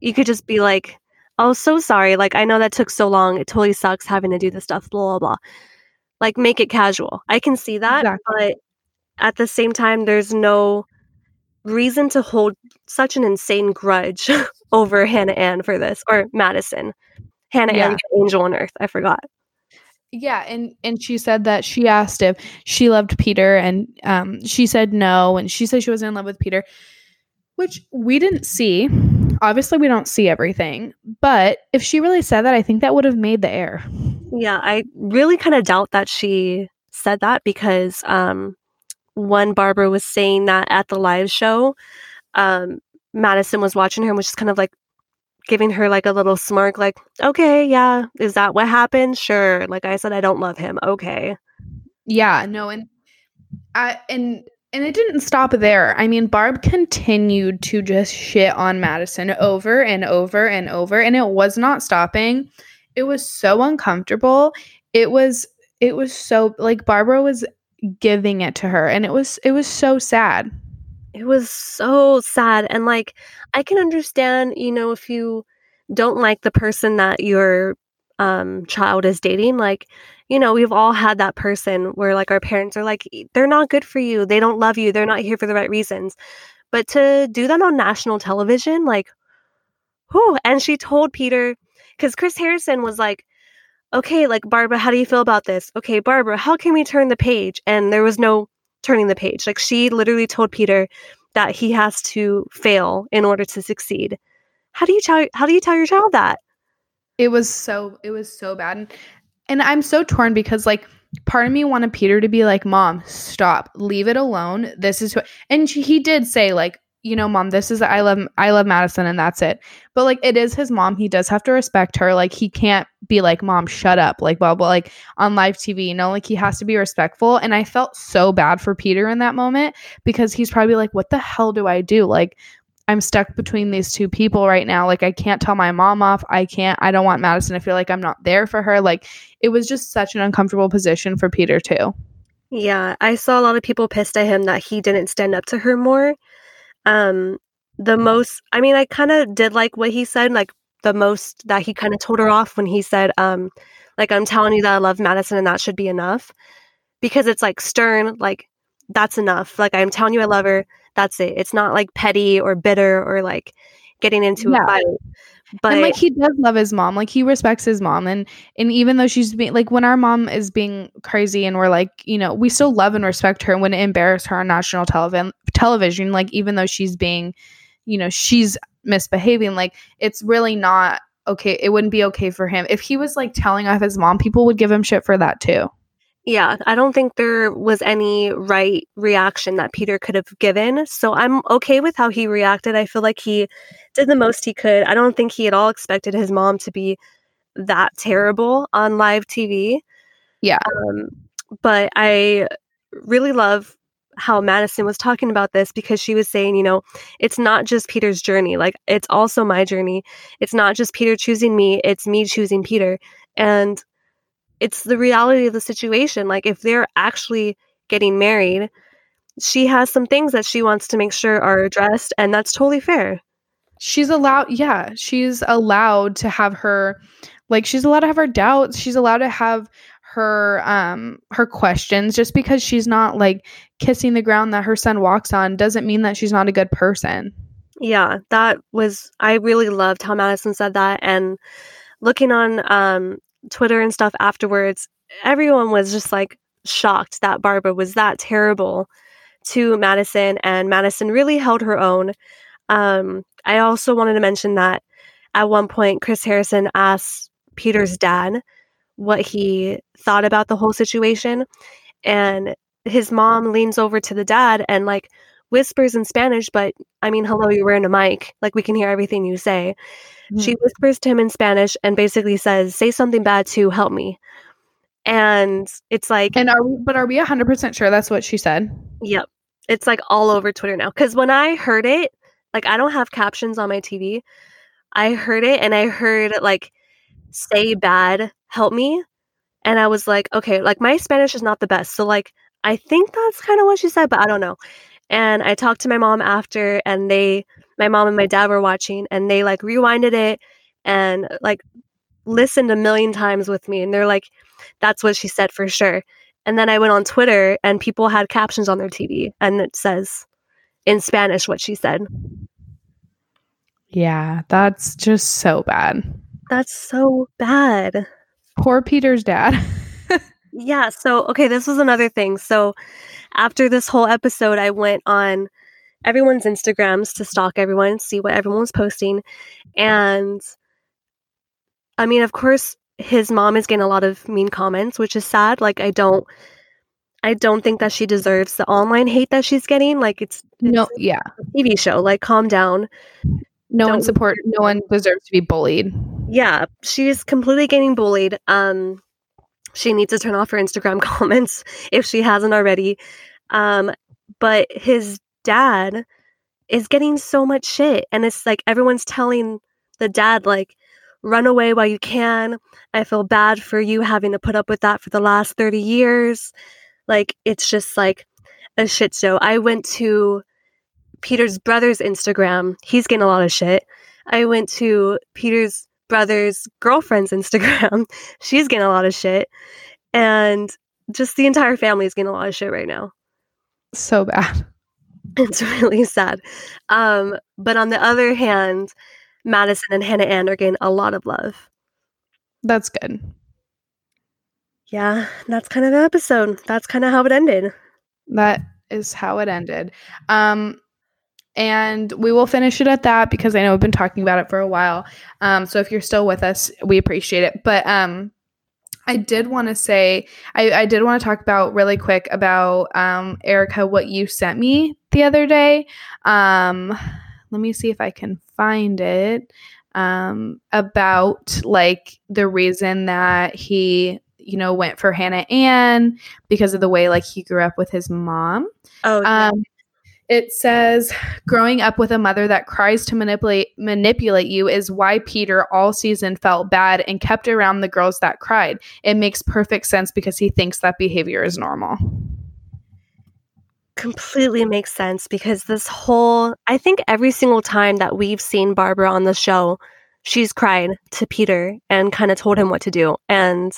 you could just be like, oh, so sorry. Like, I know that took so long. It totally sucks having to do this stuff, blah, blah, blah. Like, make it casual. I can see that. Exactly. But at the same time, there's no reason to hold such an insane grudge over Hannah Ann for this or Madison. Hannah Yeah. Ann, Angel on Earth. I forgot. Yeah, and and she said that she asked if she loved Peter, and um, she said no, and she said she wasn't in love with Peter, which we didn't see. Obviously, we don't see everything, but if she really said that, I think that would have made the air. Yeah, I really kind of doubt that she said that because um, Barbara was saying that at the live show, um, Madison was watching her and was just kind of like giving her like a little smirk, like, okay, yeah, is that what happened? Sure. Like I said, I don't love him. Okay. Yeah, no, and I and and it didn't stop there. I mean, Barb continued to just shit on Madison over and over and over, and it was not stopping. It was so uncomfortable. It was it was so like Barbara was giving it to her, and it was it was so sad. It was so sad. And like, I can understand, you know, if you don't like the person that your um, child is dating, like, you know, we've all had that person where like our parents are like, they're not good for you. They don't love you. They're not here for the right reasons. But to do that on national television, like, whew. And she told Peter, because Chris Harrison was like, okay, like, Barbara, how do you feel about this? Okay, Barbara, how can we turn the page? And there was no turning the page. Like, she literally told Peter that he has to fail in order to succeed. How do you tell how do you tell your child that? It was so it was so bad. And, and I'm so torn because like part of me wanted Peter to be like, "Mom, stop. Leave it alone. This is what." And she, he did say like, "You know, mom, this is I love I love Madison and that's it." But like it is his mom. He does have to respect her. Like he can't be like, "Mom, shut up." Like blah blah like on live TV, you know, like he has to be respectful. And I felt so bad for Peter in that moment because he's probably like, "What the hell do I do?" Like I'm stuck between these two people right now. Like I can't tell my mom off. I can't I don't want Madison to feel like I'm not there for her. Like it was just such an uncomfortable position for Peter too. Yeah, I saw a lot of people pissed at him that he didn't stand up to her more. Um the most I mean, I kind of did like what he said, like the most that he kind of told her off when he said um like I'm telling you that I love Madison and that should be enough. Because it's like stern, like that's enough. Like I'm telling you I love her, that's it. It's not like petty or bitter or like getting into a fight. But and like he does love his mom like he respects his mom and and even though she's being like when our mom is being crazy and we're like you know we still love and respect her and wouldn't embarrass her on national television television like even though she's being you know she's misbehaving like it's really not okay it wouldn't be okay for him. If he was like telling off his mom people would give him shit for that too Yeah, I don't think there was any right reaction that Peter could have given. So I'm okay with how he reacted. I feel like he did the most he could. I don't think he at all expected his mom to be that terrible on live TV. Yeah. Um, but I really love how Madison was talking about this because she was saying, you know, it's not just Peter's journey. Like, it's also my journey. It's not just Peter choosing me, it's me choosing Peter. And it's the reality of the situation. Like, if they're actually getting married, she has some things that she wants to make sure are addressed, and that's totally fair. she's allowed yeah she's allowed to have her like she's allowed to have her doubts she's allowed to have her um her questions just because she's not like kissing the ground that her son walks on doesn't mean that she's not a good person Yeah, that was I really loved how Madison said that and looking on um Twitter and stuff afterwards, everyone was just like shocked that Barbara was that terrible to Madison and Madison really held her own. Um I also wanted to mention that at one point Chris Harrison asked Peter's dad what he thought about the whole situation and his mom leans over to the dad and like whispers in Spanish, but I mean, hello, you're wearing a mic. Like we can hear everything you say. She mm. whispers to him in Spanish and basically says, "Say something bad to help me." And it's like, and are we but are we 100% sure that's what she said yep, it's like all over Twitter now. Because when I heard it, like I don't have captions on my TV. I heard it and I heard like, "Say bad, help me," and I was like, okay, like my Spanish is not the best, so like I think that's kind of what she said, but I don't know. And I talked to my mom after, and they, my mom and my dad were watching, and they like rewinded it and uh, like listened a million times with me. And they're like, that's what she said for sure. And then I went on Twitter, and people had captions on their TV, and it says in Spanish what she said. yeah that's just so bad That's so bad. poor peter's dad Yeah. So, okay, this was another thing. So, after this whole episode, I went on everyone's Instagrams to stalk everyone, see what everyone was posting. And I mean, of course, his mom is getting a lot of mean comments, which is sad. Like, I don't. I don't think that she deserves the online hate that she's getting. Like it's, no yeah a TV show. Like calm down. no one Don't- support no one deserves to be bullied Yeah, she's completely getting bullied. Um, she needs to turn off her Instagram comments if she hasn't already. Um, but his dad is getting so much shit, and it's like everyone's telling the dad like, "Run away while you can." I feel bad for you having to put up with that for the last thirty years. Like it's just like a shit show. I went to Peter's brother's Instagram. He's getting a lot of shit. I went to Peter's brother's girlfriend's Instagram. She's getting a lot of shit. And just the entire family is getting a lot of shit right now. so bad It's really sad. Um, but on the other hand, Madison and Hannah Ann are getting a lot of love. that's good Yeah, that's kind of the episode. That's kind of how it ended. That is how it ended. Um, and we will finish it at that because I know we've been talking about it for a while. Um, so if you're still with us, we appreciate it. But um, I did want to say, I, I did want to talk about really quick about um, Erica, what you sent me the other day. Um, let me see if I can find it. Um, about like the reason that he, you know, went for Hannah Ann because of the way like he grew up with his mom. Oh, yeah. Um, it says growing up with a mother that cries to manipulate manipulate you is why Peter all season felt bad and kept around the girls that cried. It makes perfect sense because he thinks that behavior is normal. completely makes sense because this whole I think every single time that we've seen Barbara on the show, she's cried to Peter and kind of told him what to do. And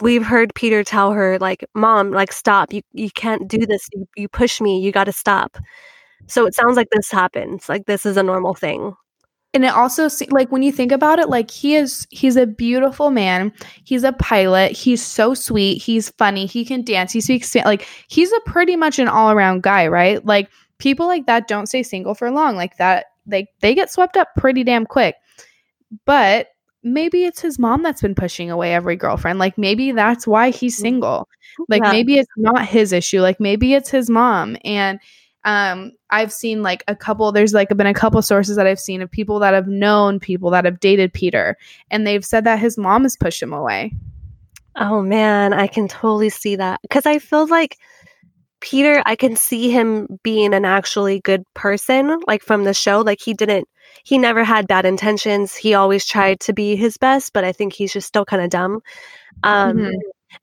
we've heard Peter tell her like, "Mom, like stop. You you can't do this. You, you push me. You got to stop." So it sounds like this happens. Like this is a normal thing. and it also like when you think about it like he is he's a beautiful man he's a pilot he's so sweet he's funny he can dance he speaks like he's a pretty much an all-around guy right like people like that don't stay single for long like that like they get swept up pretty damn quick but maybe it's his mom that's been pushing away every girlfriend like maybe that's why he's single like Yeah. maybe it's not his issue like maybe it's his mom and um i've seen like a couple there's like been a couple sources that i've seen of people that have known people that have dated peter and they've said that his mom has pushed him away Oh man, I can totally see that. Because I feel like Peter, I can see him being an actually good person, like from the show. Like he didn't, he never had bad intentions. He always tried to be his best, but I think he's just still kind of dumb. Um, Mhm.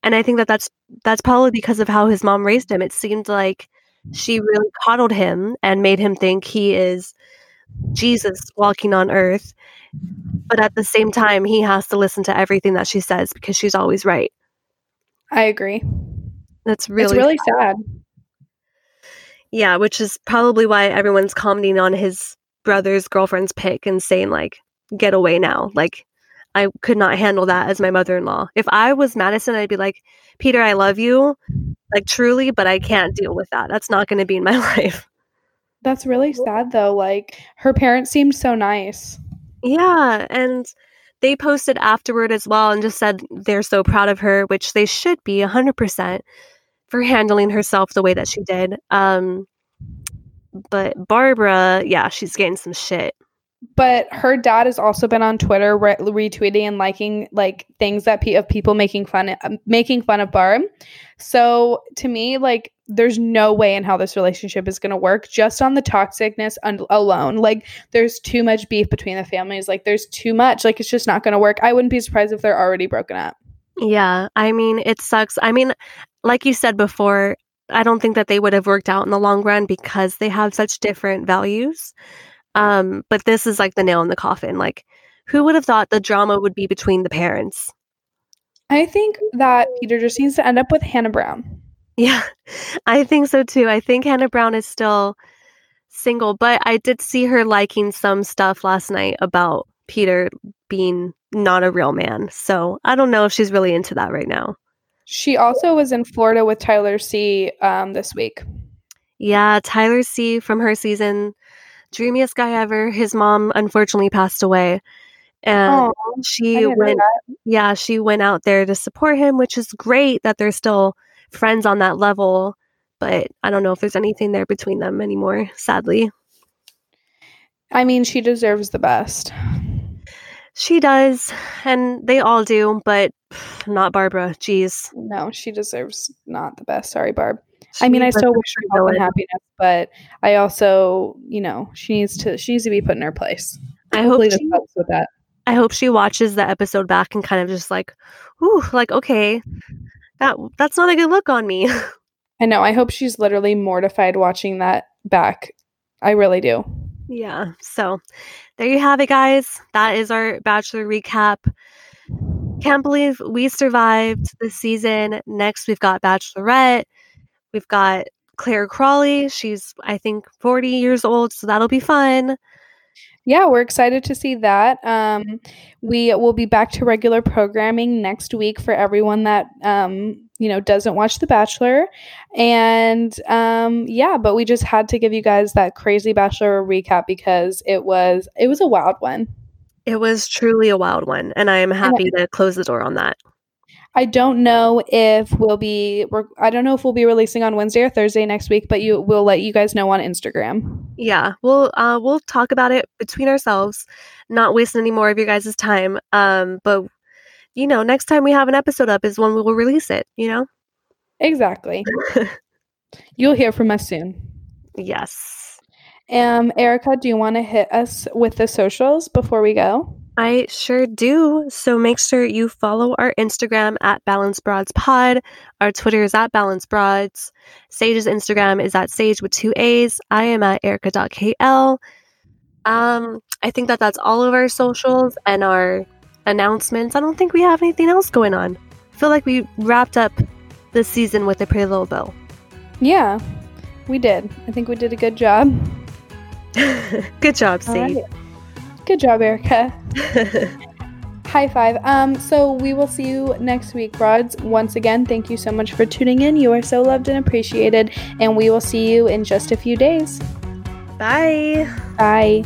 And I think that that's that's probably because of how his mom raised him. It seemed like she really coddled him and made him think he is Jesus walking on earth. But at the same time, he has to listen to everything that she says because she's always right. i agree That's really, it's really sad yeah, which is probably why everyone's commenting on his brother's girlfriend's pic and saying like, "Get away now!" Like, I could not handle that as my mother-in-law. If I was Madison, I'd be like, "Peter, I love you, like truly, but I can't deal with that. That's not going to be in my life." that's really sad though like her parents seemed so nice Yeah, and they posted afterward as well and just said they're so proud of her, which they should be 100% for handling herself the way that she did. Um but Barbara, yeah, she's getting some shit. but her dad has also been on Twitter re- retweeting and liking like things that pe- of people making fun um, making fun of Barb. So to me, like, there's no way in how this relationship is going to work just on the toxicness un- alone. Like, there's too much beef between the families. Like, there's too much. Like, it's just not going to work. I wouldn't be surprised if they're already broken up. Yeah, I mean, it sucks. I mean, like you said before, I don't think that they would have worked out in the long run because they have such different values. Um, but this is like the nail in the coffin. Like, who would have thought the drama would be between the parents? I think that Peter just needs to end up with Hannah Brown. Yeah, I think so too. I think Hannah Brown is still single, but I did see her liking some stuff last night about Peter being not a real man. So I don't know if she's really into that right now. She also was in Florida with Tyler C. Um, this week. Yeah, Tyler C from her season, dreamiest guy ever. His mom unfortunately passed away. And Oh, she went yeah, she went out there to support him, which is great that they're still friends on that level. But I don't know if there's anything there between them anymore, sadly. I mean, she deserves the best. She does, and they all do, but not Barbara. Jeez. No, she deserves not the best. Sorry, Barb. I mean, I still wish her health and happiness, but I also, you know, she needs to she needs to be put in her place. I hope Hopefully, this she, helps with that. I hope she watches the episode back and kind of just like, ooh, like okay, that that's not a good look on me. I know. I hope she's literally mortified watching that back. I really do. Yeah. So there you have it, guys. That is our Bachelor recap. Can't believe we survived the season. Next, we've got Bachelorette. We've got Clare Crawley. She's, I think, 40 years old. So that'll be fun. Yeah, we're excited to see that. Um, we will be back to regular programming next week for everyone that um, you know doesn't watch The Bachelor, and um, yeah, but we just had to give you guys that crazy Bachelor recap because it was it was a wild one. It was truly a wild one. And I am happy to close the door on that. I don't know if we'll be we're, I don't know if we'll be releasing on Wednesday or Thursday next week, but you will let you guys know on Instagram. Yeah, we'll uh, we'll talk about it between ourselves, not wasting any more of your guys' time. Um, but you know, next time we have an episode up is when we will release it. You know. Exactly. You'll hear from us soon. Yes. Um, Erica, do you want to hit us with the socials before we go? I sure do. So make sure you follow our Instagram at Balance Broads Pod. Our Twitter is at Balance Broads. Sage's Instagram is at Sage with two A's. I am at Erica.kl. Um, I think that that's all of our socials and our announcements. I don't think we have anything else going on. I feel like we wrapped up this season with a pretty little bow. Yeah, we did. I think we did a good job. Good job, C. right. Good job, Erica. High five. Um, so we will see you next week, Broads. Once again, thank you so much for tuning in. You are so loved and appreciated, and we will see you in just a few days. Bye. Bye.